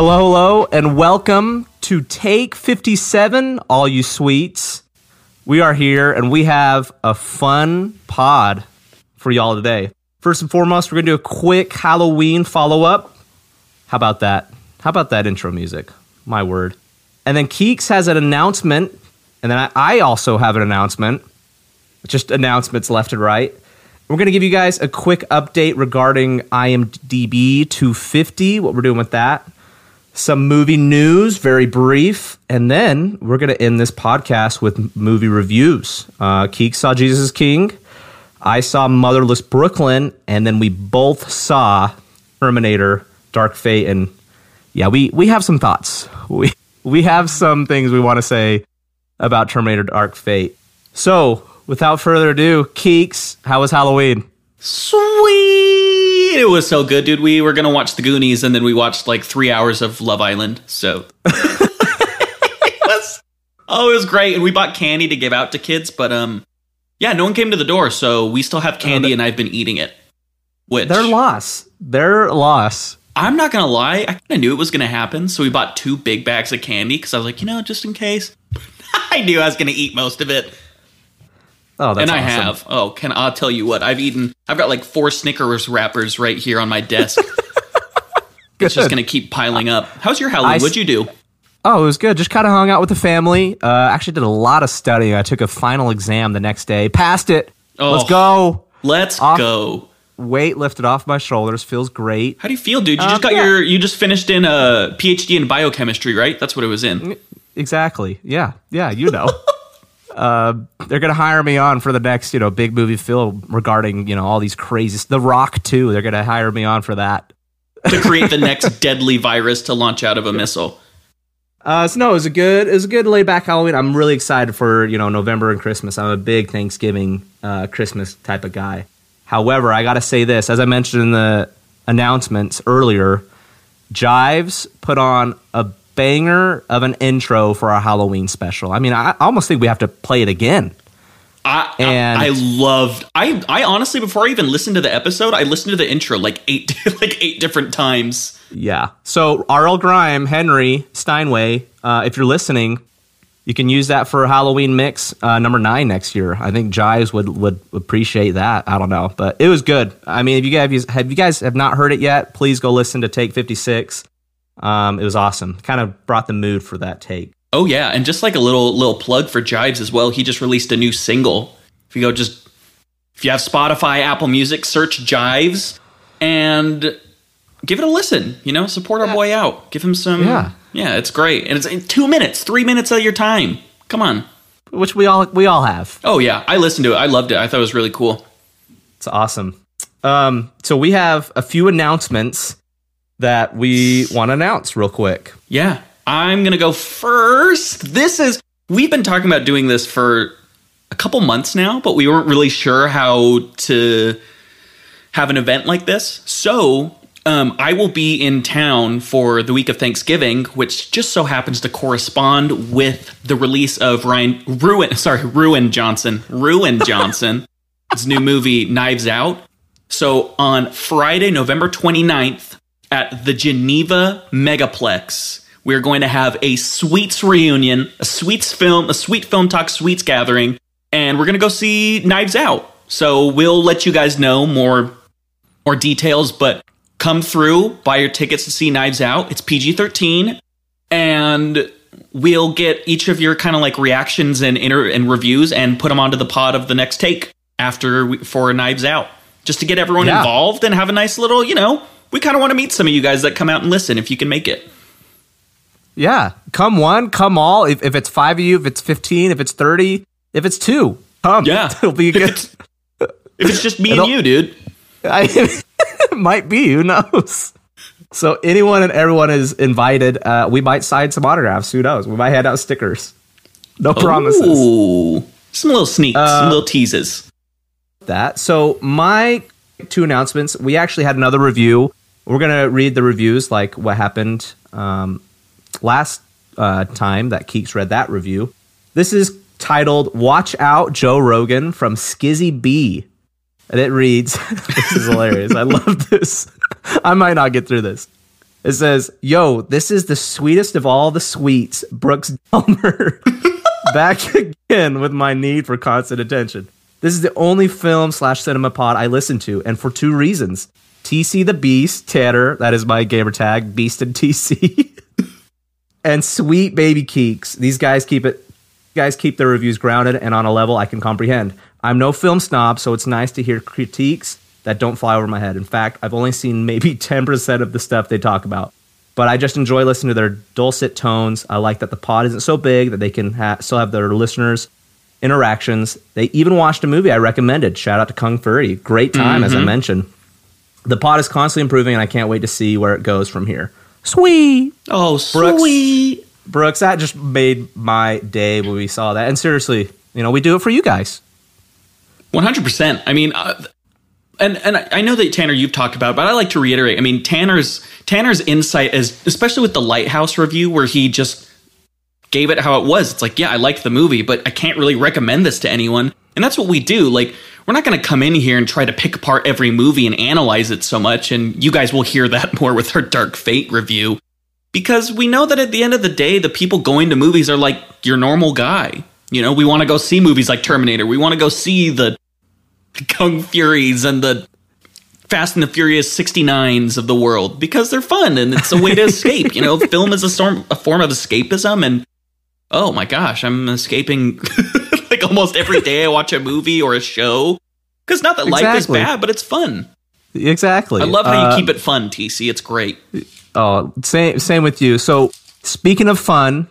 Hello, hello, and welcome to Take 57, all you sweets. We are here and we have a fun pod for y'all today. First and foremost, we're going to do a quick Halloween follow up. How about that? How about that intro music? My word. And then Keeks has an announcement, and then I, also have an announcement. Just announcements left and right. We're going to give you guys a quick update regarding IMDb 250, what we're doing with that. Some movie news, very brief. And then we're going to end this podcast with movie reviews. Uh, Keeks saw Jesus King. I saw Motherless Brooklyn. And then we both saw Terminator Dark Fate. And yeah, we, we have some thoughts. We, we have some things we want to say about Terminator Dark Fate. So, without further ado, Keeks, how was Halloween? Sweet! It was so good, dude. We were gonna watch The Goonies, and then we watched like three hours of Love Island. So it was, oh, it was great. And we bought candy to give out to kids, but um, yeah, no one came to the door, so we still have candy, and I've been eating it. Which Their loss. Their loss. I'm not gonna lie, I kind of knew it was gonna happen, so we bought two big bags of candy because I was like, you know, just in case. I knew I was gonna eat most of it. Oh, that's and I awesome. have. Oh, can I'll tell you what? I've eaten. I've got like four Snickers wrappers right here on my desk. it's just gonna keep piling up. How's your Halloween? I What'd you do? Oh, it was good. Just kind of hung out with the family. Uh, actually, did a lot of studying. I took a final exam the next day. Passed it. Oh. Let's go. Let's Off- go. Weight lifted off my shoulders. Feels great. How do you feel, dude? You Um, just got yeah. your. You just finished in a PhD in biochemistry, right? That's what it was in. Exactly. Yeah. Yeah. You know. uh, they're gonna hire me on for the next, you know, big movie film regarding, you know, all these crazy. The Rock too. They're gonna hire me on for that. to create the next deadly virus to launch out of a missile. Uh, so no, it was a good, it was a good laid back Halloween. I'm really excited for you know November and Christmas. I'm a big Thanksgiving, uh, Christmas type of guy. However, I got to say this, as I mentioned in the announcements earlier, Jives put on a banger of an intro for our Halloween special. I mean, I, almost think we have to play it again. I, And- I I loved. I I honestly before I even listened to the episode, I listened to the intro like eight like eight different times. Yeah. So R.L. Grime, Henry Steinway, uh, if you're listening, you can use that for Halloween mix uh, number nine next year. I think Jives would would appreciate that. I don't know, but it was good. I mean, if you guys have you guys have not heard it yet, please go listen to Take 56. Um, it was awesome. Kind of brought the mood for that take. Oh yeah, and just like a little little plug for Jives as well. He just released a new single. If you go just if you have Spotify, Apple Music, search Jives and give it a listen. You know, support our boy out. Give him some. Yeah. yeah, it's great, and it's in two minutes, three minutes of your time. Come on. Which we all we all have. Oh yeah, I listened to it. I loved it. I thought it was really cool. It's awesome. Um, so we have a few announcements that we want to announce real quick. Yeah, I'm gonna go first. This is we've been talking about doing this for a couple months now, but we weren't really sure how to have an event like this. So um, I will be in town for the week of Thanksgiving, which just so happens to correspond with the release of Ryan Ruin. Sorry, Ruin Johnson. Ruin Johnson. his new movie Knives Out. So on Friday, November 29th at the Geneva Megaplex, we're going to have a Sweets reunion, a Sweets film, a Sweet Film Talk Sweets gathering, and we're going to go see Knives Out. So we'll let you guys know more more details, but come through, buy your tickets to see Knives Out. It's PG-13 and we'll get each of your kind of like reactions and inter- and reviews and put them onto the pod of the next take after we, for Knives Out, just to get everyone Yeah. involved and have a nice little, you know, we kind of want to meet some of you guys that come out and listen if you can make it. Yeah, come one, come all. If, if it's five of you, if it's fifteen, if it's thirty, if it's two, come. Yeah. it'll be If good. it's, if it's just me and you, dude. I, it might be. Who knows? So anyone and everyone is invited. Uh, we might sign some autographs. Who knows? We might hand out stickers. No promises. Ooh. Some little sneaks, Uh, some little teases. that. So my two announcements. We actually had another review. We're gonna read the reviews, like what happened um, last uh, time that Keeks read that review. This is titled "Watch Out, Joe Rogan" from Skizzy B, and it reads, "This is hilarious. I love this. I might not get through this." It says, "Yo, this is the sweetest of all the sweets, Brooks Delmer." Back again with my need for constant attention. This is the only film slash cinema pod I listen to, and for two reasons. TC the Beast, Tanner, that is my gamer tag, Beast and TC. and Sweet Baby Keeks. These guys keep it guys keep their reviews grounded and on a level I can comprehend. I'm no film snob, so it's nice to hear critiques that don't fly over my head. In fact, I've only seen maybe 10% of the stuff they talk about. But I just enjoy listening to their dulcet tones. I like that the pod isn't so big that they can ha- still have their listeners interactions. They even watched a movie I recommended. Shout out to Kung Fury. Great time, as I mm-hmm. mentioned. The pod is constantly improving, and I can't wait to see where it goes from here. Sweet. Oh, Brooks. sweet. Brooks, that just made my day when we saw that. And seriously, you know, we do it for you guys. One hundred percent. I mean, uh, and and I know that Tanner you've talked about, but I like to reiterate. I mean, Tanner's Tanner's insight is especially with the Lighthouse review, where he just gave it how it was. It's like, yeah, I liked the movie, but I can't really recommend this to anyone. And that's what we do. Like, we're not going to come in here and try to pick apart every movie and analyze it so much. And you guys will hear that more with our Dark Fate review. Because we know that at the end of the day, the people going to movies are like your normal guy. You know, we want to go see movies like Terminator. We want to go see the Kung Furies and the Fast and the Furious 69s of the world because they're fun and it's a way to escape. You know, film is a, storm, a form of escapism. And oh my gosh, I'm escaping like almost every day I watch a movie or a show. Because not that life is bad, but it's fun. Exactly. I love how Uh, you keep it fun, TC. It's great. Oh, same same with you. So speaking of fun,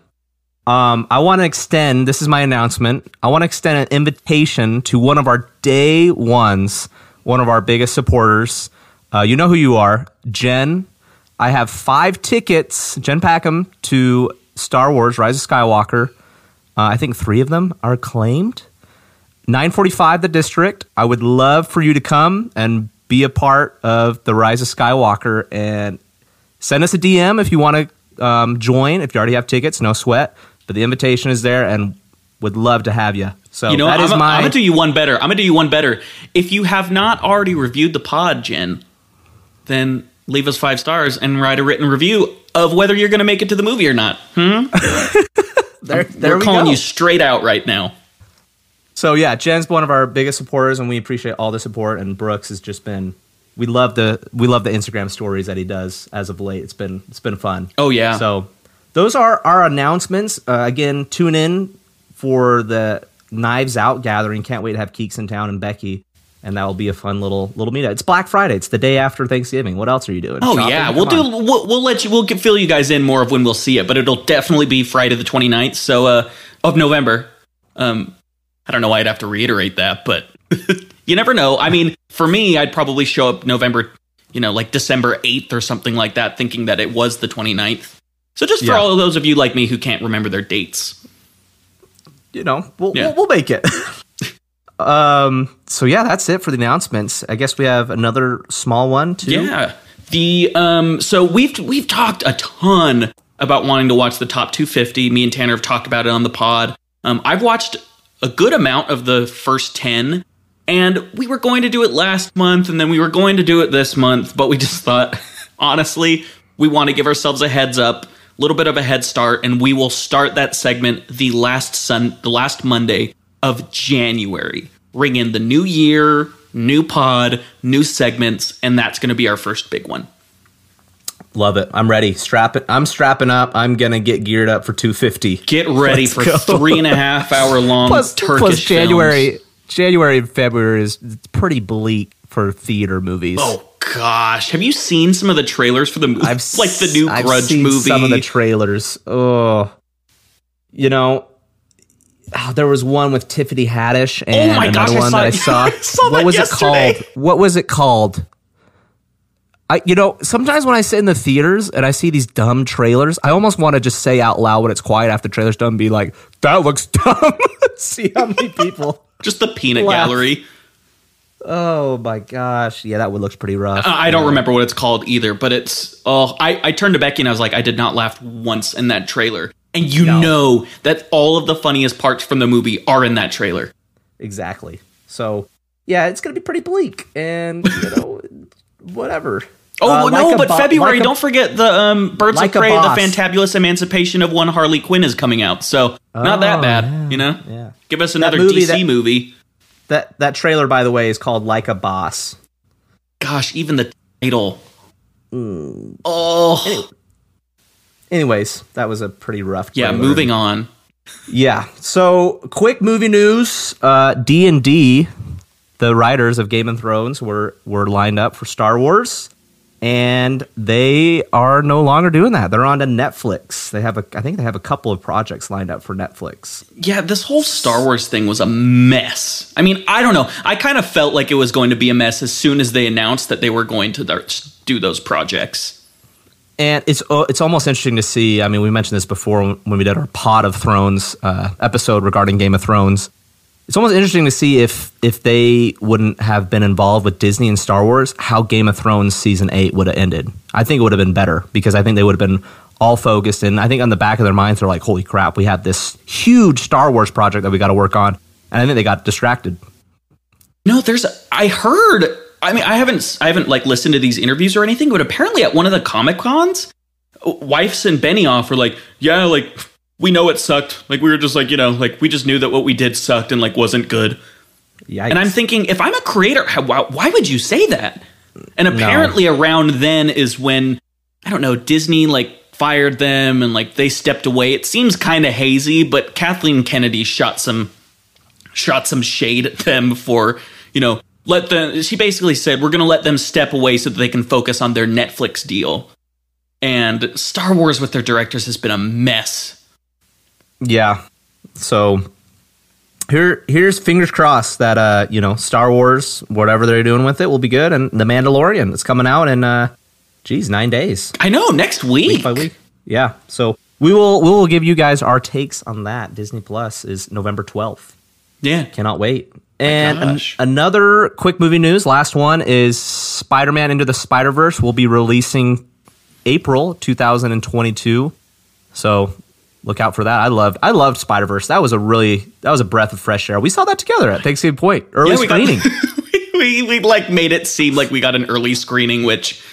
um, I want to extend. This is my announcement. I want to extend an invitation to one of our day ones, one of our biggest supporters. Uh, you know who you are, Jen. I have five tickets, Jen Packham, to Star Wars: Rise of Skywalker. Uh, I think three of them are claimed. 945 the district. I would love for you to come and be a part of the Rise of Skywalker and send us a DM if you want to um, join. If you already have tickets, no sweat. But the invitation is there and would love to have you. So You know, that I'm, is I'm gonna do you one better. I'm gonna do you one better. If you have not already reviewed the pod, Jen, then leave us five stars and write a written review of whether you're gonna make it to the movie or not. Hmm? there, there We're we calling go. you straight out right now. So yeah, Jen's one of our biggest supporters, and we appreciate all the support. And Brooks has just been. We love the we love the Instagram stories that he does as of late. It's been it's been fun. Oh yeah. So those are our announcements. Uh, again, tune in for the Knives Out gathering. Can't wait to have Keeks in town and Becky, and that will be a fun little little meetup. It's Black Friday. It's the day after Thanksgiving. What else are you doing? Oh Shopping? yeah, we'll Come do. We'll, we'll let you. We'll get, fill you guys in more of when we'll see it, but it'll definitely be Friday the 29th, so uh, of November. Um, I don't know why I'd have to reiterate that, but you never know. I mean, for me, I'd probably show up November, you know, like December 8th or something like that, thinking that it was the 29th. So just for Yeah. all of those of you like me who can't remember their dates, You know, we'll Yeah. we'll, we'll make it. um. So yeah, that's it for the announcements. I guess we have another small one too. Yeah. The um so we've we've talked a ton about wanting to watch the top 250. Me and Tanner have talked about it on the pod. Um I've watched a good amount of the first 10 and we were going to do it last month and then we were going to do it this month, but we just thought honestly, we want to give ourselves a heads up, a little bit of a head start and we will start that segment the last sun the last Monday of January. Ring in the new year, new pod, new segments, and that's going to be our first big one. Love it. I'm ready. Strap it. I'm strapping up. I'm gonna get geared up for 250. Get ready Let's for go. three and a half hour long plus, Turkish plus January, films. January and February is pretty bleak for theater movies. Oh gosh, have you seen some of the trailers for the movie? I've like the new I've Grudge seen movie. Some of the trailers. Oh, you know, oh, there was one with Tiffany Haddish and Oh my another gosh, I one saw that I saw. I saw what was yesterday. it called? What was it called? I, you know, sometimes when I sit in the theaters and I see these dumb trailers, I almost want to just say out loud when it's quiet after the trailer's done, be like, "That looks dumb." Let's see how many people. Just the peanut Laugh. gallery. Oh my gosh, yeah, that one looks pretty rough. Uh, I don't remember what it's called either, but it's oh I, I turned to Becky and I was like, I did not laugh once in that trailer. And you No. know that all of the funniest parts from the movie are in that trailer. Exactly. So, yeah, it's going to be pretty bleak and, you know, whatever. Oh Uh, well, like no, but bo- February. like a- don't forget the um, Birds Like of Prey: The Fantabulous Emancipation of One Harley Quinn is coming out, so not that Oh, bad. yeah, you know, yeah. give us another movie DC that- movie. That that trailer, by the way, is called Like a Boss. Gosh, even the title. Mm. Oh, Anyways, that was a pretty rough. yeah. trailer. Moving on. Yeah. So, quick movie news: uh, D and D, the writers of Game of Thrones, were were lined up for Star Wars, and they are no longer doing that. They're on to Netflix. They have a, I think they have a couple of projects lined up for Netflix. Yeah, this whole Star Wars thing was a mess. I mean, I don't know. I kind of felt like it was going to be a mess as soon as they announced that they were going to do those projects. And it's uh, it's almost interesting to see. I mean, we mentioned this before when we did our Pod of Thrones uh, episode regarding Game of Thrones. It's almost interesting to see if if they wouldn't have been involved with Disney and Star Wars, how Game of Thrones season eight would have ended. I think it would have been better because I think they would have been all focused, and I think on the back of their minds they're like, "Holy crap, we have this huge Star Wars project that we got to work on," and I think they got distracted. No, there's. I heard. I mean, I haven't. I haven't like listened to these interviews or anything, but apparently at one of the comic cons, Weiss and Benioff were like, "Yeah, like we know it sucked. Like we were just like, you know, like we just knew that what we did sucked and like wasn't good." Yikes. And I'm thinking, if I'm a creator, how, why, why would you say that? And apparently, around then is when I don't know Disney like fired them and like they stepped away. It seems kind of hazy, but Kathleen Kennedy shot some shot some shade at them for you know let them. She basically said we're going to let them step away so that they can focus on their Netflix deal. And Star Wars with their directors has been a mess. Yeah. So here here's fingers crossed that uh, you know, Star Wars, whatever they're doing with it will be good and The Mandalorian is coming out in uh geez, 9 days. I know next week. Week by week. Yeah. So we will we will give you guys our takes on that. Disney Plus is November 12th. Yeah, Cannot wait. And an- another quick movie news, last one is Spider-Man Into the Spider-Verse will be releasing April 2022. So look out for that. I loved I loved Spider-Verse. That was a really that was a breath of fresh air. We saw that together at Thanksgiving Point. Early Yeah, we got- screening. we, we, we like made it seem like we got an early screening, which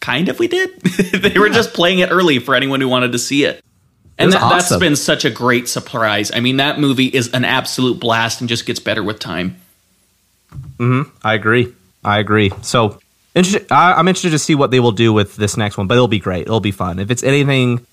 kind of we did. they were just playing it early for anyone who wanted to see it. And that, has awesome. been such a great surprise. I mean, that movie is an absolute blast and just gets better with time. Hmm. I agree. I agree. So I, I'm interested to see what they will do with this next one, but it'll be great. It'll be fun. If it's anything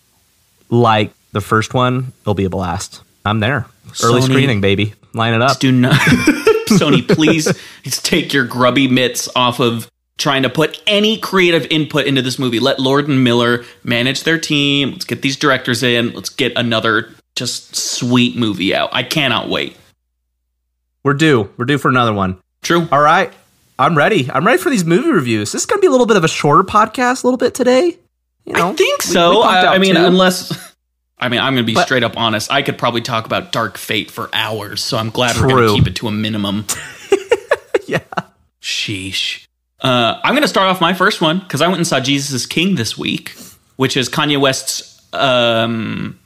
like the first one, it'll be a blast. I'm there. Early Sony- screening, baby. Line it up. Do not, Sony, please take your grubby mitts off of trying to put any creative input into this movie. Let Lord and Miller manage their team. Let's get these directors in. Let's get another just sweet movie out. I cannot wait. We're due. We're due for another one. True. All right. I'm ready. I'm ready for these movie reviews. This is going to be a little bit of a shorter podcast, a little bit today. You know, I think so. we pumped I, I mean, two. unless. I mean, I'm going to be But- straight up honest. I could probably talk about Dark Fate for hours, so I'm glad we're going to keep it to a minimum. yeah. Sheesh. Uh, I'm going to start off my first one because I went and saw Jesus is King this week, which is Kanye West's, um,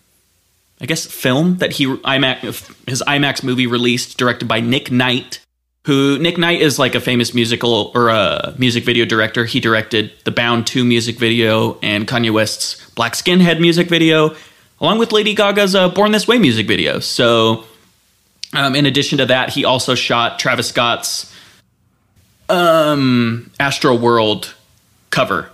I guess, film that he IMAX his IMAX movie released, directed by Nick Knight. Who Nick Knight is like a famous musical or a music video director. He directed the Bound 2 music video and Kanye West's Black Skinhead music video, along with Lady Gaga's uh, Born This Way music video. So, um, in addition to that, he also shot Travis Scott's um Astro World cover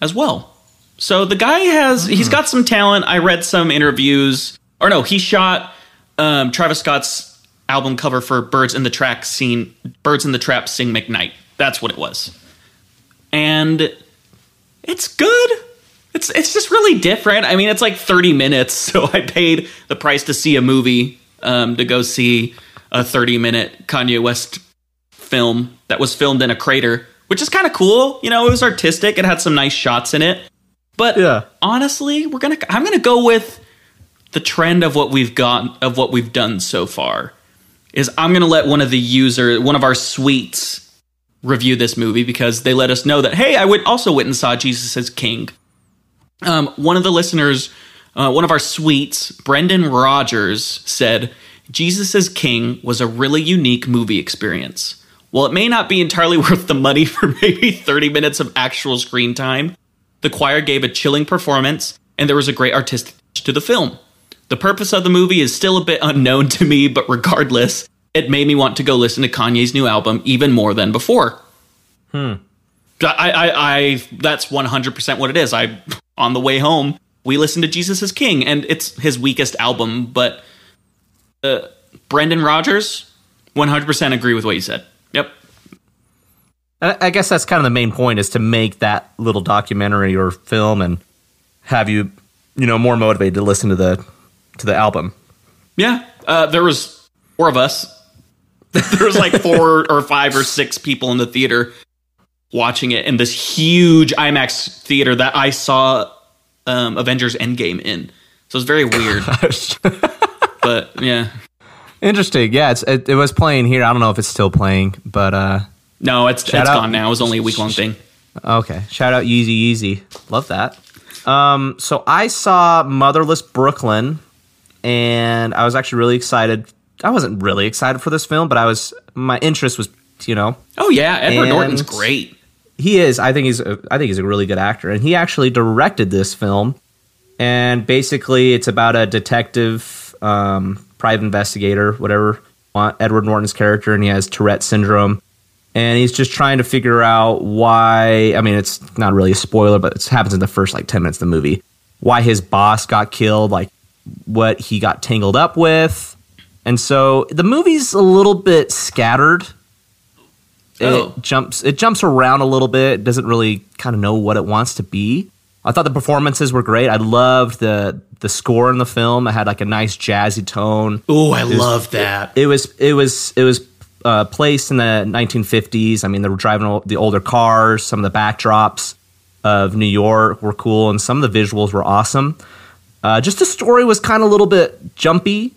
as well. So the guy has he's got some talent. I read some interviews or no, he shot um Travis Scott's album cover for Birds in the Track scene Birds in the Trap Sing McKnight. That's what it was. And it's good. It's it's just really different. I mean, it's like 30 minutes, so I paid the price to see a movie um to go see a 30 minute Kanye West film that was filmed in a crater, which is kind of cool. You know, it was artistic. It had some nice shots in it. But Yeah. honestly, we're gonna I'm gonna go with the trend of what we've got of what we've done so far. Is I'm gonna let one of the user one of our sweets review this movie because they let us know that hey, I would also went and saw Jesus is King. Um, one of the listeners, uh, one of our sweets, Brendan Rogers, said Jesus is King was a really unique movie experience. While it may not be entirely worth the money for maybe 30 minutes of actual screen time, the choir gave a chilling performance and there was a great artistic touch to the film. The purpose of the movie is still a bit unknown to me, but regardless, it made me want to go listen to Kanye's new album even more than before. Hmm. I, I, I that's 100% what it is. I, on the way home, we listened to Jesus is King, and it's his weakest album, but uh, Brendan Rogers, 100% agree with what you said. Yep. I guess that's kind of the main point is to make that little documentary or film and have you, you know, more motivated to listen to the to the album. Yeah, uh, there was four of us. there was like four or five or six people in the theater watching it in this huge IMAX theater that I saw um, Avengers Endgame in. So it's very weird. but yeah, interesting. Yeah, it's it, it, was playing here. I don't know if it's still playing, but uh, no, it's it's out, gone now. It was only a week long thing. Okay, shout out Yeezy Yeezy. Love that. Um, so I saw Motherless Brooklyn, and I was actually really excited. I wasn't really excited for this film, but I was. My interest was, you know. Oh yeah, Edward Norton's great he is. I think he's. A, I think he's a really good actor, and he actually directed this film. And basically, it's about a detective, um, private investigator, whatever. Uh, Edward Norton's character, and he has Tourette syndrome, and he's just trying to figure out why. I mean, it's not really a spoiler, but it happens in the first like ten minutes of the movie. Why his boss got killed, like what he got tangled up with, and so the movie's a little bit scattered Oh. It jumps it jumps around a little bit. It doesn't really kind of know what it wants to be. I thought the performances were great. I loved the the score in the film. It had like a nice jazzy tone. Oh, I love that. It was it was it was uh, placed in the 1950s. I mean, they were driving the older cars. Some of the backdrops of New York were cool, and some of the visuals were awesome. Uh, just the story was kind of a little bit jumpy,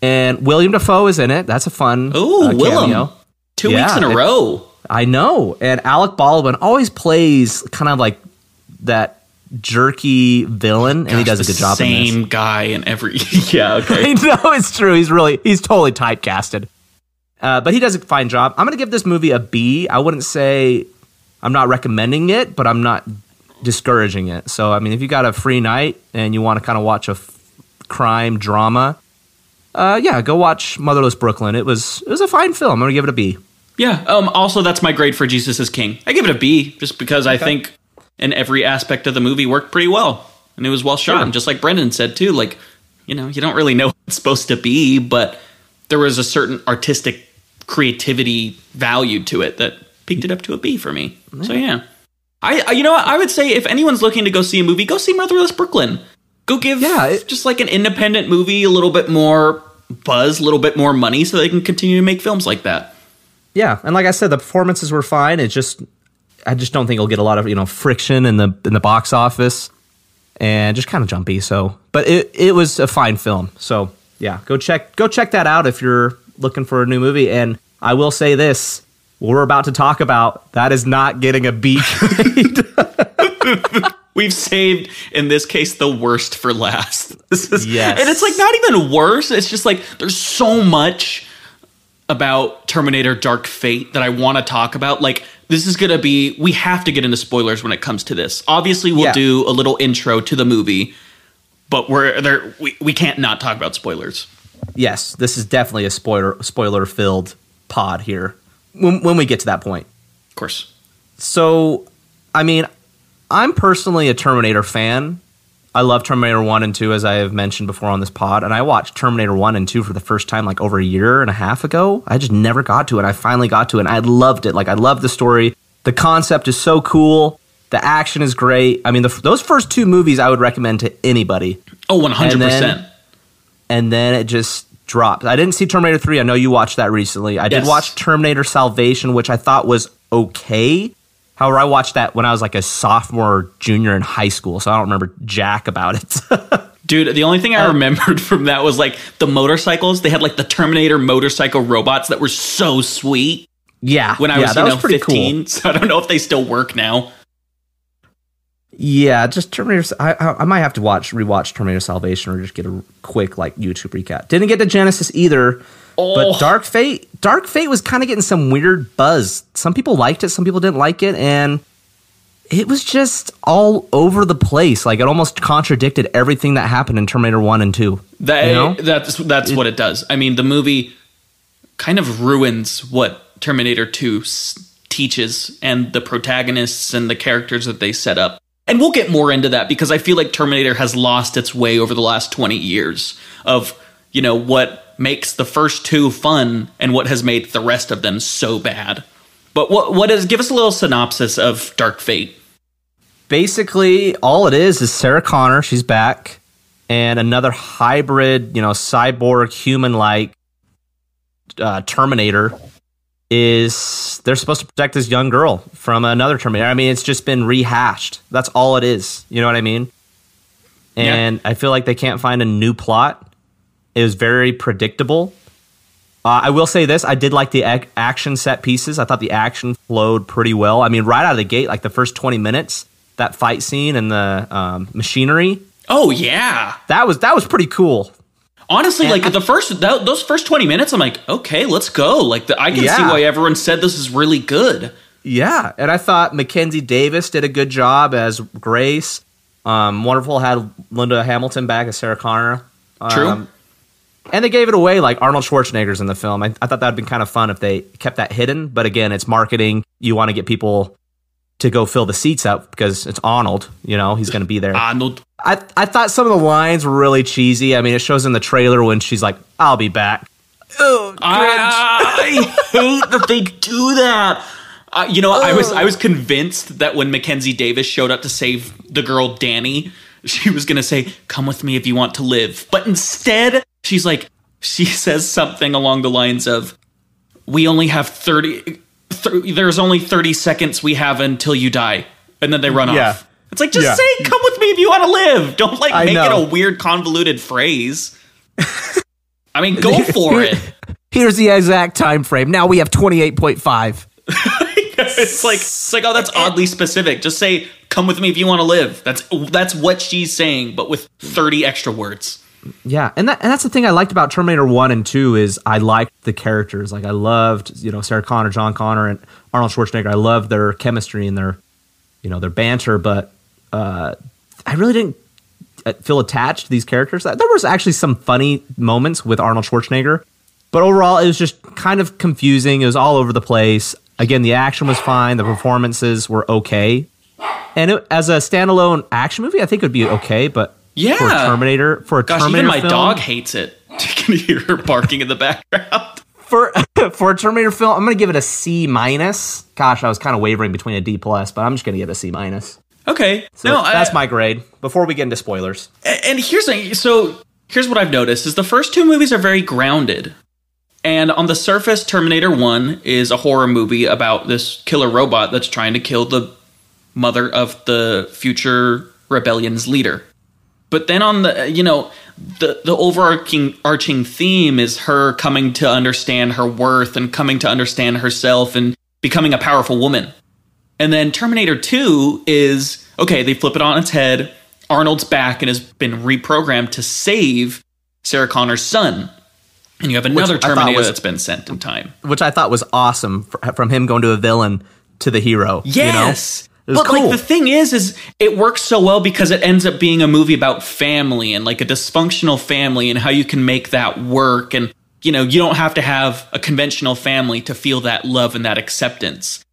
and William Dafoe is in it. That's a fun oh uh, Willem. Two yeah, weeks in a it, row. I know. And Alec Baldwin always plays kind of like that jerky villain, Gosh, and he does a good job. Same guy in every. yeah, okay. I know it's true. He's really he's totally typecasted. Uh, but he does a fine job. I'm going to give this movie a B. I wouldn't say I'm not recommending it, but I'm not discouraging it. So I mean, if you got a free night and you want to kind of watch a f- crime drama, uh, yeah, go watch Motherless Brooklyn. It was it was a fine film. I'm going to give it a B. Yeah. Um, also, that's my grade for Jesus is King. I give it a B just because okay. I think in every aspect of the movie worked pretty well and it was well shot. Sure. And just like Brendan said too, like you know, you don't really know what it's supposed to be, but there was a certain artistic creativity value to it that picked it up to a B for me. So yeah. I, you know what I would say if anyone's looking to go see a movie, go see Motherless Brooklyn. Go give yeah, it, just like an independent movie a little bit more buzz, a little bit more money so they can continue to make films like that yeah, and like I said, the performances were fine. It just I just don't think it'll get a lot of you know friction in the in the box office, and just kind of jumpy. So, but it it was a fine film. So yeah, go check go check that out if you're looking for a new movie. And I will say this: what we're about to talk about that is not getting a B grade. We've saved, in this case, the worst for last. This is, yes. And it's like not even worse. It's just like there's so much about Terminator Dark Fate that I want to talk about. Like, this is going to be, we have to get into spoilers when it comes to this. Obviously, we'll yeah. do a little intro to the movie, but we're there, we, we can't not talk about spoilers. Yes, this is definitely a spoiler spoiler filled pod here when, when we get to that point. Of course. So, I mean, I'm personally a Terminator fan. I love Terminator 1 and 2, as I have mentioned before on this pod. And I watched Terminator 1 and 2 for the first time like over a year and a half ago. I just never got to it. I finally got to it. And I loved it. Like, I love the story. The concept is so cool. The action is great. I mean, the, those first two movies I would recommend to anybody. Oh, 100%. And then, and then it just dropped. I didn't see Terminator 3. I know you watched that recently. I yes. did watch Terminator Salvation, which I thought was okay. However, I watched that when I was like a sophomore, junior in high school, so I don't remember jack about it. Dude, the only thing I uh, remembered from that was like the motorcycles. They had like the Terminator motorcycle robots that were so sweet. Yeah, when I yeah, was you know fifteen, cool. so I don't know if they still work now. Yeah, just Terminator. I, I, might have to watch rewatch Terminator Salvation or just get a quick like YouTube recap. Didn't get to Genesis either, Oh. But Dark Fate, Dark Fate was kind of getting some weird buzz. Some people liked it, some people didn't like it, and it was just all over the place. Like it almost contradicted everything that happened in Terminator One and Two. That you know? that's that's what it does. I mean, the movie kind of ruins what Terminator 2 s- teaches and the protagonists and the characters that they set up. And we'll get more into that because I feel like Terminator has lost its way over the last 20 years of, you know, what makes the first two fun and what has made the rest of them so bad. But what what is give us a little synopsis of Dark Fate. basically all it is is Sarah Connor, she's back, and another hybrid, you know, cyborg human like uh, Terminator is they're supposed to protect this young girl from another Terminator. I mean, it's just been rehashed. That's all it is. You know what I mean? And I feel like they can't find a new plot. It was very predictable. Uh, I will say this: I did like the ac- action set pieces. I thought the action flowed pretty well. I mean, right out of the gate, like the first twenty minutes, that fight scene and the um, machinery Oh yeah. that was that was pretty cool. Honestly, And like I- the first that, those first twenty minutes, I'm like, okay, let's go. Like the, I can see why everyone said this is really good. Yeah, and I thought Mackenzie Davis did a good job as Grace. Um, Wonderful had Linda Hamilton back as Sarah Connor. Um, True. And they gave it away like Arnold Schwarzenegger's in the film. I, I thought that'd been kind of fun if they kept that hidden. But again, it's marketing. You want to get people to go fill the seats up because it's Arnold. You know, he's going to be there. Arnold. I I thought some of the lines were really cheesy. I mean, it shows in the trailer when she's like, "I'll be back." Oh, I hate that they do that. Uh, you know, I was I was convinced that when Mackenzie Davis showed up to save the girl Danny, she was gonna say, "Come with me if you want to live," but instead she's like, she says something along the lines of, "We only have thirty. There's only thirty seconds we have until you die," and then they run Yeah. off. It's like just Yeah. say, "Come with me if you want to live." Don't like make it a weird convoluted phrase. I mean, go for it. Here's the exact time frame. Now we have twenty eight point five. it's like it's like oh that's oddly specific. Just say come with me if you want to live. That's that's what she's saying, but with 30 extra words. Yeah, and that and that's the thing I liked about Terminator One and Two is I liked the characters. Like I loved you know Sarah Connor, John Connor, and Arnold Schwarzenegger. I loved their chemistry and their you know their banter, but uh, I really didn't uh, feel attached to these characters. There was actually some funny moments with Arnold Schwarzenegger, but overall it was just kind of confusing. It was all over the place. Again, the action was fine. The performances were okay, and it, as a standalone action movie, I think it would be okay. But Yeah. for a Terminator, for a Gosh, Terminator even my film, dog hates it. You can hear her barking in the background. for for a Terminator film, I'm gonna give it a C minus. Gosh, I was kind of wavering between a D plus, but I'm just gonna give it a C minus. Okay. So no, that's I- my grade. Before we get into spoilers, and here's a, so here's what I've noticed is the first two movies are very grounded. And on the surface, Terminator 1 is a horror movie about this killer robot that's trying to kill the mother of the future rebellion's leader. But then on the you know, the the overarching arching theme is her coming to understand her worth and coming to understand herself and becoming a powerful woman. And then Terminator 2 is okay, they flip it on its head. Arnold's back and has been reprogrammed to save Sarah Connor's son. And you have another Terminator was- that's been sent in time. which I thought was awesome fr- from him going to a villain to the hero. Yes. you know? but cool. like the thing is is it works so well because it ends up being a movie about family and like a dysfunctional family and how you can make that work and you know, you don't have to have a conventional family to feel that love and that acceptance.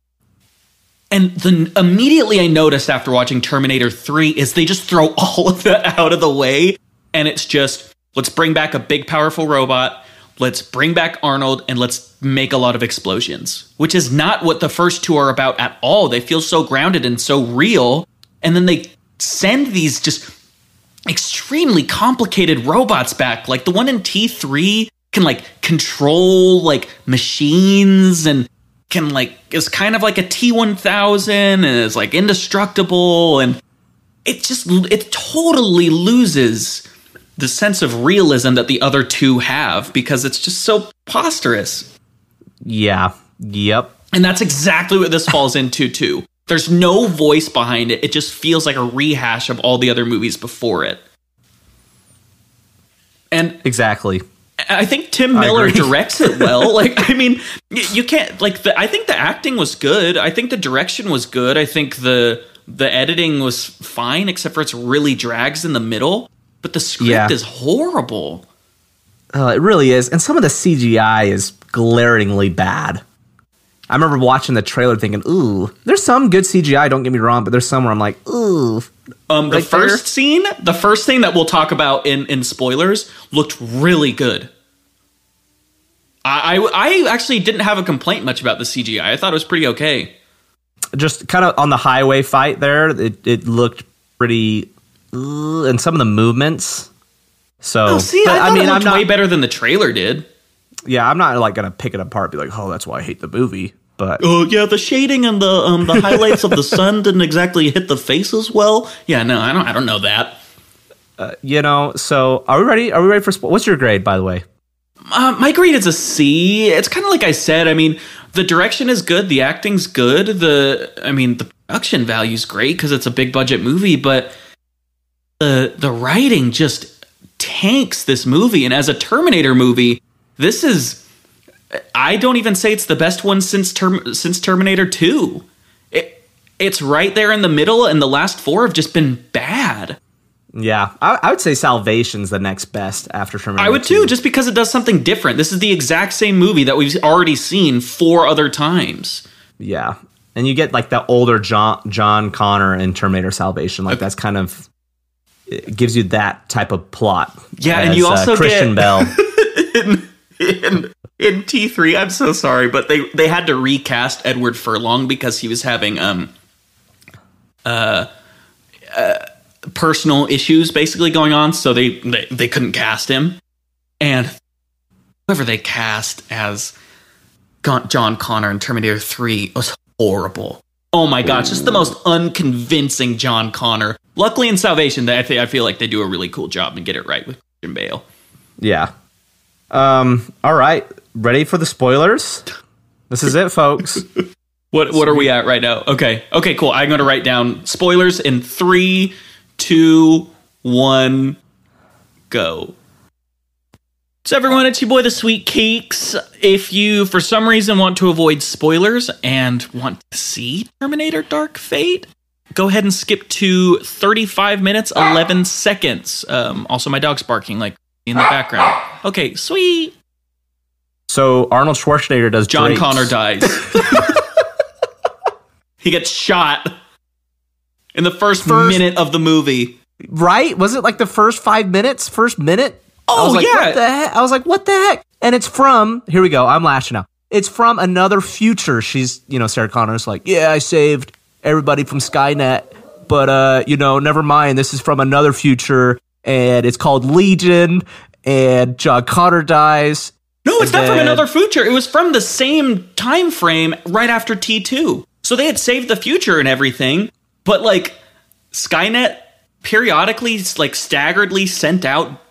And then immediately I noticed after watching Terminator 3 is they just throw all of that out of the way and it's just let's bring back a big powerful robot, let's bring back Arnold and let's make a lot of explosions, which is not what the first two are about at all. They feel so grounded and so real and then they send these just extremely complicated robots back. Like the one in T3 can like control like machines and can like is kind of like a T1000 and is like indestructible and it just it totally loses the sense of realism that the other two have because it's just so preposterous. yeah, yep. And that's exactly what this falls into too. There's no voice behind it. It just feels like a rehash of all the other movies before it. And Exactly. I think Tim Miller directs it well. like, I mean, you can't like. The, I think the acting was good. I think the direction was good. I think the the editing was fine, except for it's really drags in the middle. But the script Yeah. is horrible. Uh, it really is, and some of the CGI is glaringly bad. I remember watching the trailer thinking, "Ooh, there's some good CGI. Don't get me wrong, but there's some where I'm like, ooh, Um, the Right first there. scene, the first thing that we'll talk about in in spoilers, looked really good. I, I I actually didn't have a complaint much about the CGI. I thought it was pretty okay. just kind of on the highway fight there. It it looked pretty, and some of the movements. So, Oh, see, but, I, thought it I'm not. way better than the trailer did. yeah, I'm not like gonna pick it apart. and Be like, oh, that's why I hate the movie. But Oh yeah, the shading and the um the highlights of the sun didn't exactly hit the face as well. Yeah, no, I don't I don't know that. you know, so are we ready? Are we ready for? What's your grade, by the way? Uh, my grade is a C. It's kind of like I said. I mean, the direction is good, the acting's good. The I mean, the production value's great because it's a big budget movie, but the the writing just tanks this movie. And as a Terminator movie, this is I don't even say it's the best one since Term- since Terminator Two. It it's right there in the middle, and the last four have just been bad. Yeah, I, I would say Salvation's the next best after Terminator. I would 2. too, just because it does something different. This is the exact same movie that we've already seen four other times. Yeah, and you get like the older John John Connor in Terminator Salvation. Like that's kind of it gives you that type of plot. Yeah, and you as, uh, also Christian get- Bale. in in T three. I'm so sorry, but they they had to recast Edward Furlong because he was having um uh, uh personal issues basically going on, so they they, they couldn't cast him. And whoever they cast as John Connor in Terminator Three was horrible. Oh my gosh, just the most unconvincing John Connor. Luckily in Salvation, I think I feel like they do a really cool job and get it right with Christian Bale. yeah. Um. All right. Ready for the spoilers? This is it, folks. What what are we at right now? Okay. Okay, cool. I'm gonna write down spoilers in three, two, one, go. So everyone, it's your boy the Sweet Cakes. If you for some reason want to avoid spoilers and want to see Terminator Dark Fate, go ahead and skip to 35 minutes 11 seconds. Um, also my dog's barking like in the background. Okay, sweet. So Arnold Schwarzenegger does John Drake's- Connor dies. he gets shot in the first, First- minute of the movie. right? Was it like the first five minutes? First minute? I Oh, was like, yeah. What the heck? I was like, what the heck? And it's from here we go. I'm lashing out. It's from another future. She's you know Sarah Connor's like, yeah, I saved everybody from Skynet, but uh, you know, never mind. This is from another future, and it's called Legion. And John Connor dies. No, it's not from another future. It was from the same time frame right after T2. So they had saved the future and everything, but like Skynet periodically like staggeredly sent out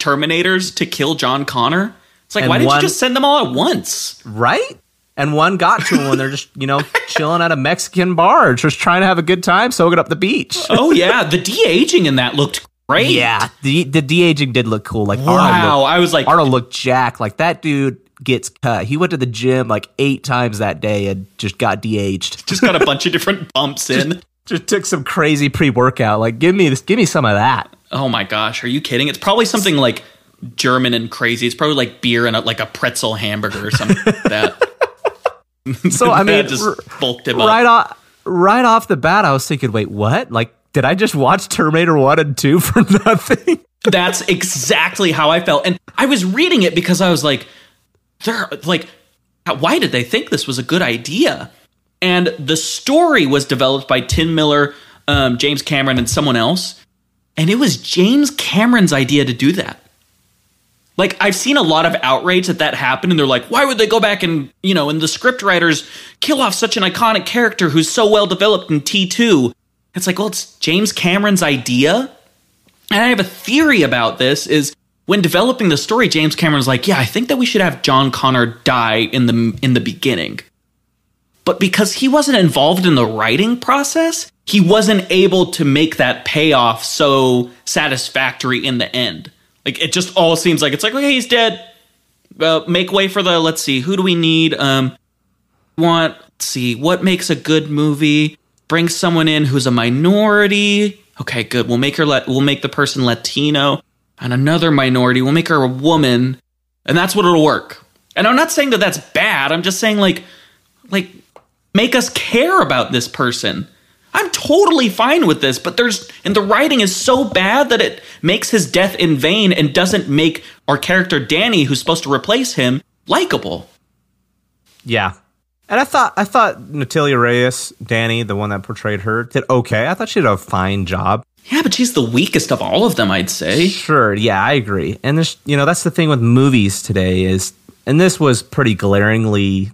Terminators to kill John Connor. It's like And why didn't one- you just send them all at once? Right? And one got to him when they're just, you know, chilling at a Mexican bar, just trying to have a good time, soaking up the beach. Oh yeah, the de-aging in that looked great. Yeah, the the de aging did look cool. Like Arnold, Wow, looked, I was like Arnold looked jack. Like that dude gets cut. He went to the gym like eight times that day and just got de aged. just got a bunch of different bumps in. Just took some crazy pre workout. Like give me this, give me some of that. Oh my gosh, are you kidding? It's probably something like German and crazy. It's probably like beer and a, like a pretzel hamburger or something like that. So I mean, just bulked him up. right off right off the bat, I was thinking, wait, what? Like, did I just watch Terminator one and two for nothing? That's exactly how I felt. And I was reading it because I was like, they're like, why did they think this was a good idea? And the story was developed by Tim Miller, um, James Cameron, and someone else. And it was James Cameron's idea to do that. Like, I've seen a lot of outrage that that happened, and they're like, why would they go back and, you know, and the script writers kill off such an iconic character who's so well developed in T2? It's like, well, it's James Cameron's idea. And I have a theory about this is when developing the story, James Cameron's like, yeah, I think that we should have John Connor die in the in the beginning. But because he wasn't involved in the writing process, he wasn't able to make that payoff so satisfactory in the end. Like it just all seems like it's like, okay, he's dead. uh, make way for the. Let's see, who do we need? Um, want let's see what makes a good movie. Bring someone in who's a minority. Okay, good. We'll make her. Let we'll make the person Latino, and another minority. We'll make her a woman, and that's what it'll work. And I'm not saying that that's bad. I'm just saying like, like, make us care about this person. I'm totally fine with this, but there's and the writing is so bad that it makes his death in vain and doesn't make our character Danny, who's supposed to replace him, likable. Yeah. And I thought I thought Natalia Reyes, Danny, the one that portrayed her, did okay. I thought she did a fine job. Yeah, but she's the weakest of all of them, I'd say. Sure, yeah, I agree. And there's you know, that's the thing with movies today is and this was pretty glaringly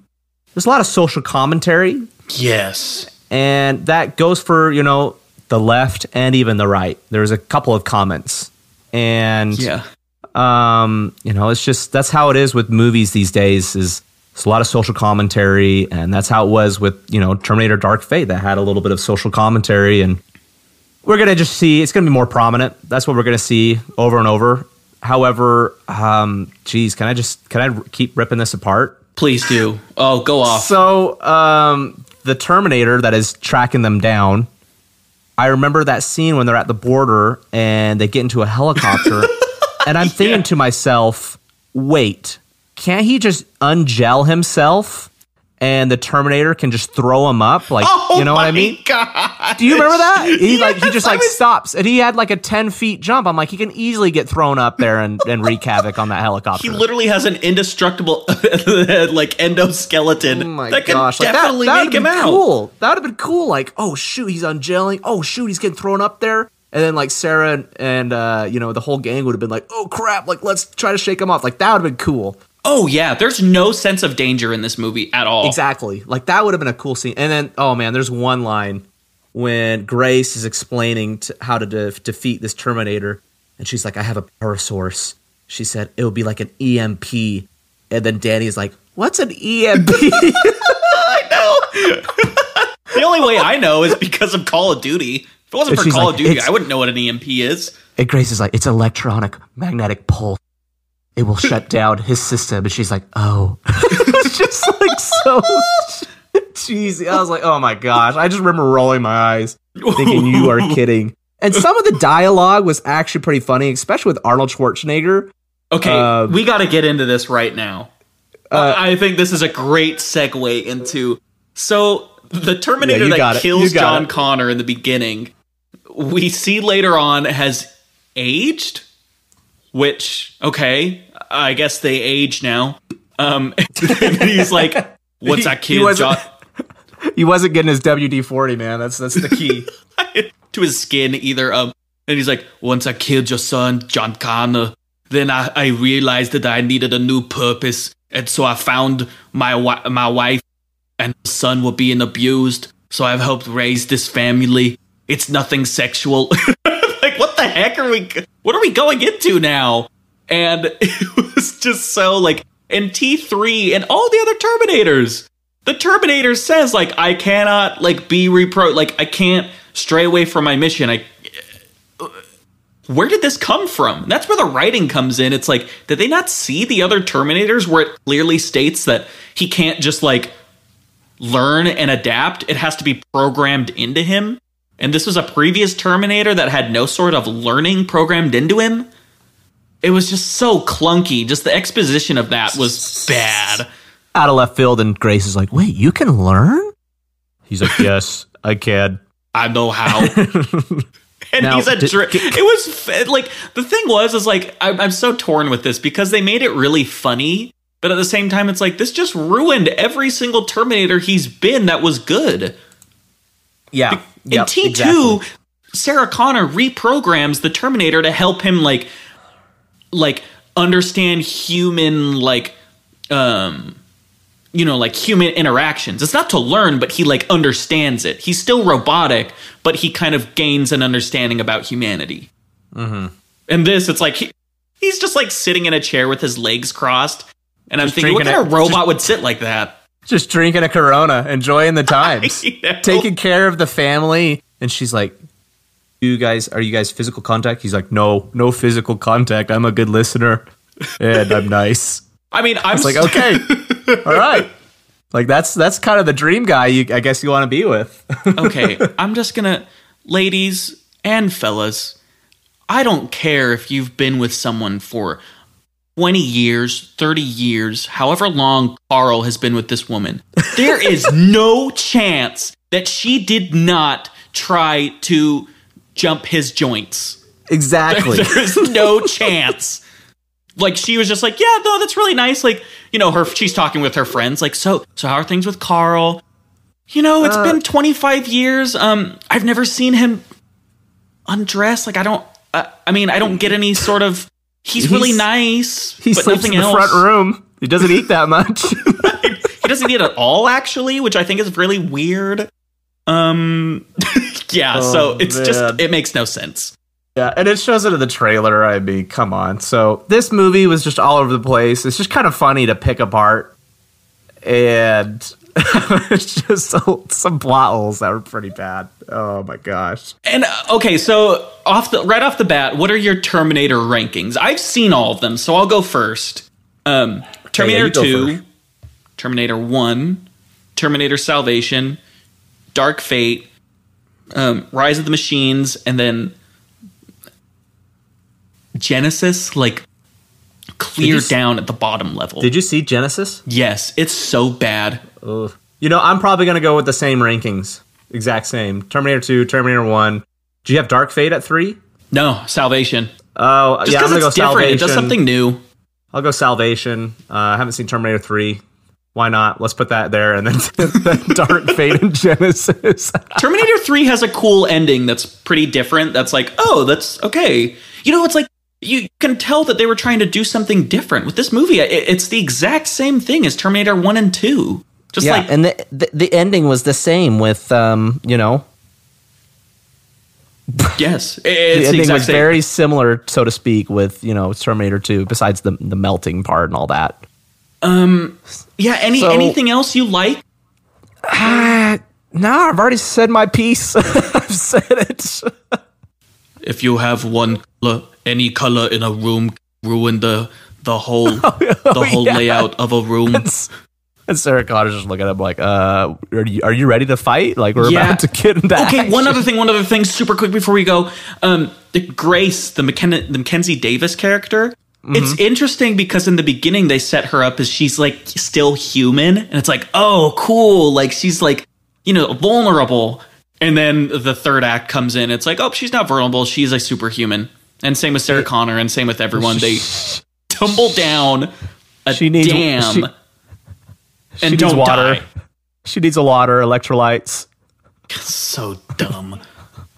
there's a lot of social commentary Yes. And that goes for you know the left and even the right. There's a couple of comments. And Yeah. um you know it's just that's how it is with movies these days is it's a lot of social commentary. And that's how it was with you know terminator dark fate that had a little bit of social commentary. And we're gonna just see it's gonna be more prominent. That's what we're gonna see over and over. However um geez can i just can i keep ripping this apart? Please do. Oh, go off. so, um, the Terminator that is tracking them down. I remember that scene when they're at the border and they get into a helicopter, and I'm thinking to myself, "Wait, can't he just ungel himself, and the Terminator can just throw him up? Like, oh you know what I mean? God. Do you remember that? He like he just like was- stops, and he had like a ten feet jump. I'm like, he can easily get thrown up there and, and wreak havoc on that helicopter. He literally has an indestructible like endoskeleton Oh my that gosh! Like, that- definitely that, make him been out. Cool. That would have been cool. Like, oh shoot, he's ungelling. Oh shoot, he's getting thrown up there. And then like Sarah and, and uh, you know the whole gang would have been like, oh crap, like let's try to shake him off. Like that would have been cool. Oh yeah, there's no sense of danger in this movie at all. Exactly. Like that would have been a cool scene. And then oh man, there's one line when Grace is explaining to how to de- defeat this Terminator, and she's like, I have a power source. She said it would be like an EMP, and then Danny is like, what's an EMP? The only way I know is because of Call of Duty. If it wasn't for Call like, of Duty, I wouldn't know what an EMP is. And Grace is like, it's electronic magnetic pulse. It will shut down his system. And she's like, oh. it's just like so cheesy. I was like, oh my gosh. I just remember rolling my eyes, thinking you are kidding. And some of the dialogue was actually pretty funny, especially with Arnold Schwarzenegger. Okay, Uh, we got to get into this right now. I I think this is a great segue into. So the Terminator Yeah, that kills John it. Connor in the beginning, we see later on has aged. Which okay, I guess they age now. Um, he's like, "What's that He wasn't- John?" He wasn't getting his WD 40, man. That's that's the key. to his skin either. Um, and he's like, once I killed your son, John Connor, then I, I realized that I needed a new purpose, and so I found my wi- my wife and son were being abused. So I've helped raise this family. It's nothing sexual. like, what the heck are we? What are we going into now? And it was just so like in T three and all the other Terminators the Terminator says like I cannot like be repro like I can't stray away from my mission. I where did this come from? That's where the writing comes in. It's like did they not see the other Terminators where it clearly states that he can't just like learn and adapt. It has to be programmed into him. And this was a previous Terminator that had no sort of learning programmed into him. It was just so clunky. Just the exposition of that was bad. Out of left field, and Grace is like, wait, you can learn? He's like, yes, I can. I know how. and Now, he's a did- dri- it was f- like the thing was is like I'm, I'm so torn with this because they made it really funny but at the same time it's like this just ruined every single terminator he's been that was good Yeah. in Yep, t2 exactly. sarah connor reprograms the terminator to help him like like understand human like um you know like human interactions. It's not to learn but he like understands it. He's still robotic but he kind of gains an understanding about humanity. Mm-hmm. and this it's like he, he's just like sitting in a chair with his legs crossed and i'm Just thinking what kind of robot would sit like that? Just drinking a Corona, enjoying the times, taking care of the family. And she's like, "You guys, are you guys physical contact?" He's like, "No, no physical contact. I'm a good listener, and I'm nice." I mean, I'm It's like, okay, all right. Like that's that's kind of the dream guy. You, I guess you want to be with. okay, I'm just gonna, ladies and fellas, I don't care if you've been with someone for 20 years, 30 years, however long Carl has been with this woman. There is no chance that she did not try to jump his joints. exactly. There's no chance. Like she was just like, yeah, no, that's really nice. Like, you know, her she's talking with her friends, like, so so how are things with Carl? You know, it's Uh, been 25 years. Um, I've never seen him undress. Like, I don't. Uh, I mean, I don't get any sort of. He's, really nice, He but sleeps in the else. front room. He doesn't eat that much. he doesn't eat at all, actually, which I think is really weird. Um, yeah. so Oh, it's man. just it makes no sense. Yeah, and it shows it in the trailer. I mean, come on. So this movie was just all over the place. It's just kind of funny to pick apart, and it's just so- some plot holes that were pretty bad. Oh my gosh. And uh, okay, so off the right off the bat, what are your Terminator rankings? I've seen all of them, so I'll go first. Um, Terminator you go Two. Terminator One, Terminator Salvation, Dark Fate, um, Rise of the Machines, and then Genesis, like clear down at the bottom level. Did you see Genesis? yes, it's so bad. Ugh. You know, I'm probably gonna go with the same rankings, exact same. Terminator Two, Terminator One. Do you have Dark Fate at three? No, Salvation. Oh, Just yeah, I'm gonna go different, Salvation. it does something new. I'll go Salvation. Uh, I haven't seen Terminator 3. Why not? Let's put that there and then, then Dark Fate and Genesis. Terminator 3 has a cool ending that's pretty different. That's like, oh, that's okay. You know, it's like you can tell that they were trying to do something different with this movie. It, it's the exact same thing as Terminator 1 and 2. Just yeah, like and the, the the ending was the same with um, you know, yes, it- the it's the, exact was same. very similar, so to speak, with you know Terminator Two. Besides the the melting part and all that. Yeah, any So- anything else you like? Ah, no, I've already said my piece. I've said it. If you have one color, any color in a room ruin the the whole the whole yeah. layout of a room. And Sarah Connor's just looking at him like, uh, are you, are you ready to fight? Like, we're Yeah. about to get into Okay, action. one other thing, one other thing, super quick before we go. Um, the Grace, the McKenna, the Mackenzie Davis character. It's mm-hmm. interesting because in the beginning they set her up as she's like still human, and it's like, oh, cool, like she's like, you know, vulnerable. And then the third act comes in, it's like, oh, she's not vulnerable, she's a superhuman. And same with Sarah Connor, and same with everyone. They tumble down a She needs- dam she- and needs don't water. die. She needs a water, electrolytes, So dumb.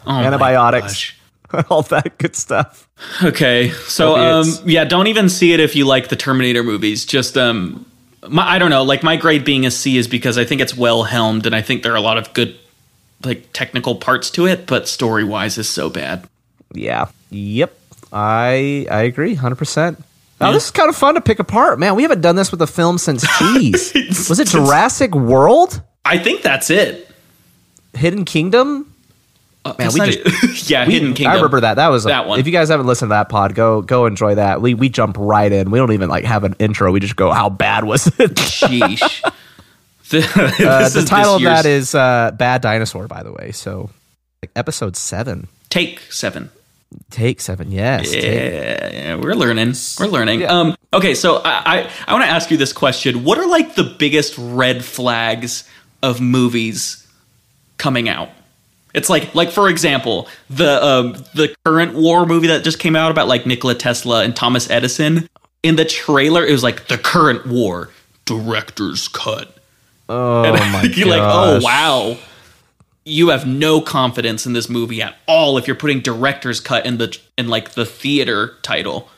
Oh antibiotics. all that good stuff. Okay, so um, yeah, don't even see it if you like the Terminator movies. Just um, my I don't know, like my grade being a C is because I think it's well helmed, and I think there are a lot of good like technical parts to it, but story wise is so bad. Yeah. Yep. I I agree, hundred percent. Now Yeah. this is kind of fun to pick apart, man. We haven't done this with a film since Cheese. Was it Jurassic World? I think that's it. Hidden Kingdom? Uh, Man, we just- yeah, We- Hidden Kingdom. I remember that. That was a, That one. If you guys haven't listened to that pod, go go enjoy that. We we jump right in. We don't even like have an intro. We just go, how bad was it? Sheesh. The, Uh, the title of that is uh, Bad Dinosaur, by the way. So, like episode seven, take seven. take seven. Yes. Yeah, yeah, we're learning. We're learning. Um, okay, so I I, I want to ask you this question: What are like the biggest red flags of movies coming out? It's like like for example, the um the current war movie that just came out about like Nikola Tesla and Thomas Edison. In the trailer, it was like the current war director's cut. Oh And my god. you're like, oh wow. You have no confidence in this movie at all if you're putting director's cut in the in like the theater title.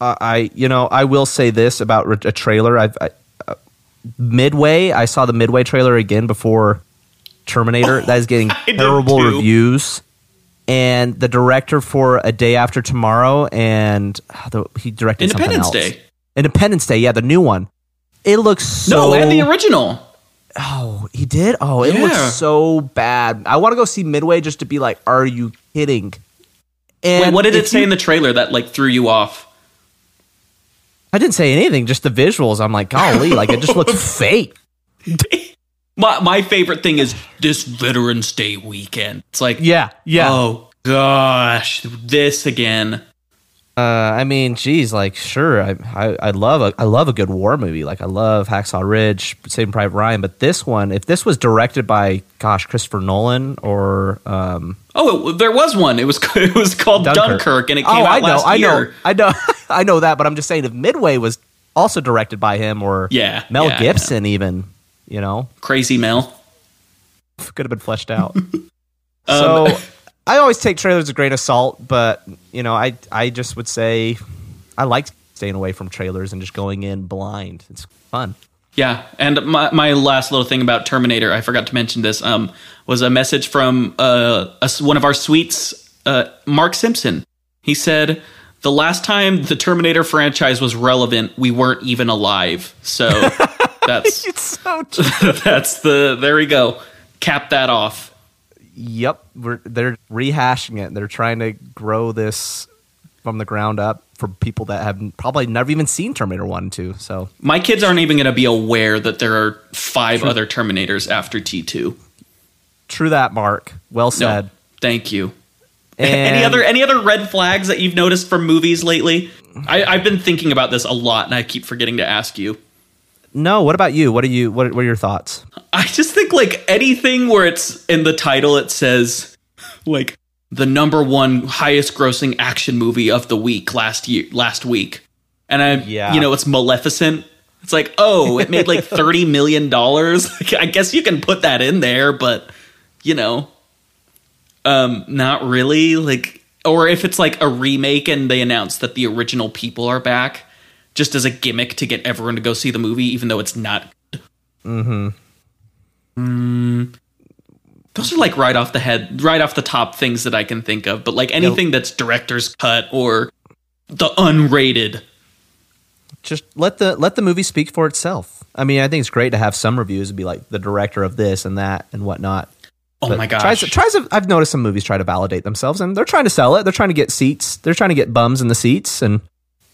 uh, I you know I will say this about a trailer. I've I, uh, Midway. I saw the Midway trailer again before Terminator. that is getting I terrible reviews. And the director for A Day After Tomorrow and uh, the, he directed something Independence. Day. Independence Day, yeah, the new one. It looks so. No, and the original. oh, he did. Oh, it Yeah. looks so bad. I want to go see Midway just to be like, "Are you kidding?" And Wait, what did it say you- in the trailer that like threw you off? I didn't say anything, just the visuals. I'm like, golly, like it just looks fake. My my favorite thing is this Veterans Day weekend. It's like, Yeah, yeah. oh gosh, this again. Uh, I mean, geez, like sure, I, I I love a I love a good war movie. Like I love Hacksaw Ridge, Saving Private Ryan. But this one, if this was directed by, gosh, Christopher Nolan or um, Oh, it, there was one. It was it was called Dunkirk, and it came oh, out I know, last I year. know, I know, I know that. But I'm just saying, if Midway was also directed by him or Yeah, Mel yeah, Gibson, even you know, Crazy Mel. could have been fleshed out. so I always take trailers with a grain of salt, but you know, I I just would say I like staying away from trailers and just going in blind. It's fun. Yeah, and my, my last little thing about Terminator, I forgot to mention this, um, was a message from uh, a one of our sweets, uh, Mark Simpson. He said, "The last time the Terminator franchise was relevant, we weren't even alive." So that's It's so true. that's the there we go. Cap that off. yep, we're, they're rehashing it. They're trying to grow this from the ground up for people that have probably never even seen Terminator One and Two. So My kids aren't even going to be aware that there are five other Terminators after T two. true that, Mark. Well said. No, thank you. And any other any other red flags that you've noticed from movies lately? I, I've been thinking about this a lot, and I keep forgetting to ask you. No. What about you? What are you? What, what are your thoughts? I just think like anything where it's in the title, it says like the number one highest grossing action movie of the week last year last week, and I Yeah. you know it's Maleficent. It's like oh, it made like thirty million dollars. I guess you can put that in there, but you know, um, not really. Like, or if it's like a remake and they announce that the original people are back, just as a gimmick to get everyone to go see the movie, even though it's not. Mm-hmm. those are like right off the head, right off the top things that I can think of. But like anything that's director's cut or the unrated. just let the let the movie speak for itself. I mean, I think it's great to have some reviews and be like the director of this and that and whatnot. Oh But my gosh! Tries, tries to, I've noticed some movies try to validate themselves, and they're trying to sell it. They're trying to get seats. They're trying to get bums in the seats, and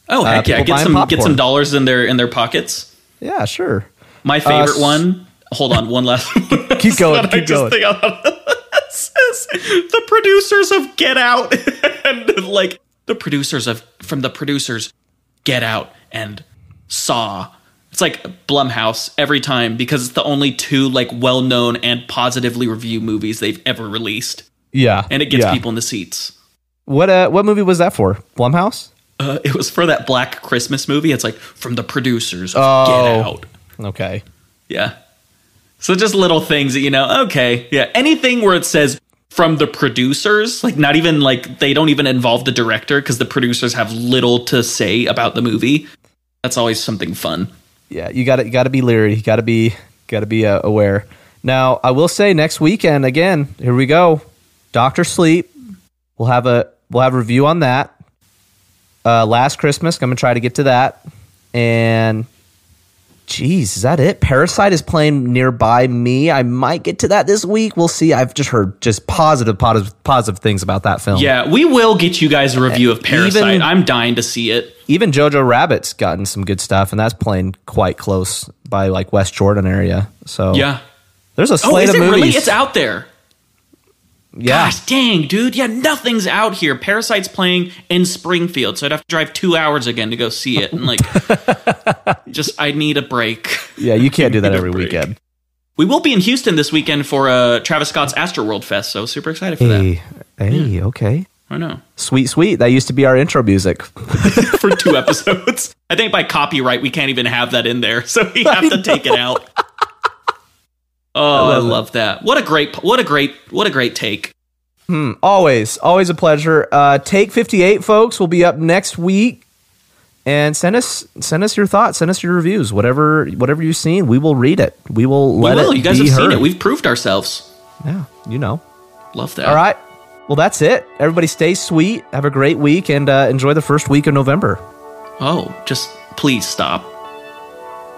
oh heck yeah! Get some get some dollars in their in their pockets. yeah, sure. My favorite s- one. Hold on, one last. Keep going, keep going. think of it the producers of Get Out and like the producers of from the producers Get Out and Saw. It's like Blumhouse every time because it's the only two like well-known and positively reviewed movies they've ever released, Yeah, and it gets yeah. people in the seats. What uh, what movie was that for? Blumhouse. Uh, it was for that Black Christmas movie. It's like from the producers of Oh. Get Out. Okay. Yeah. So just little things that you know, okay, yeah. Anything where it says from the producers, like not even like they don't even involve the director because the producers have little to say about the movie. That's always something fun. Yeah, you got to you got to be leery. You got to be got to be uh, aware. Now, I will say next weekend again. Here we go. Doctor Sleep. We'll have a we'll have a review on that. Uh, last Christmas, I'm gonna try to get to that. And, geez, is that it? Parasite is playing nearby me. I might get to that this week. We'll see. I've just heard just positive, positive, positive things about that film. Yeah, we will get you guys a review of Parasite. Even- I'm dying to see it. even Jojo Rabbit's gotten some good stuff, and that's playing quite close by like West Jordan area. So Yeah. there's a Oh, slate is of it movies. really? It's out there. Yeah, Gosh dang, dude. Yeah, nothing's out here. Parasite's playing in Springfield, so I'd have to drive two hours again to go see it. And like, just I need a break. yeah, you can't do that every weekend. We will be in Houston this weekend for uh, Travis Scott's Astroworld Fest, so super excited for that. Hey, hey, okay, I know. sweet, sweet. That used to be our intro music. For two episodes. I think by copyright we can't even have that in there, so we have to take it out. Oh, I love, that. What a great what a great what a great take. always, always a pleasure. Uh, Take fifty eight, folks, will be up next week, and send us send us your thoughts, send us your reviews, whatever whatever you've seen. We will read it. We will We let will. it You guys have seen it. We've proved ourselves. yeah, you know. Love that. All right. Well, that's it. Everybody stay sweet. Have a great week and uh, enjoy the first week of November. Oh, just please stop.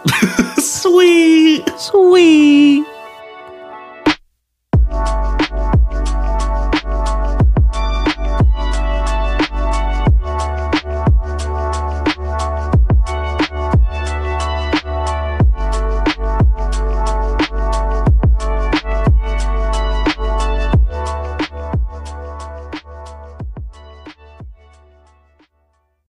Sweet. Sweet.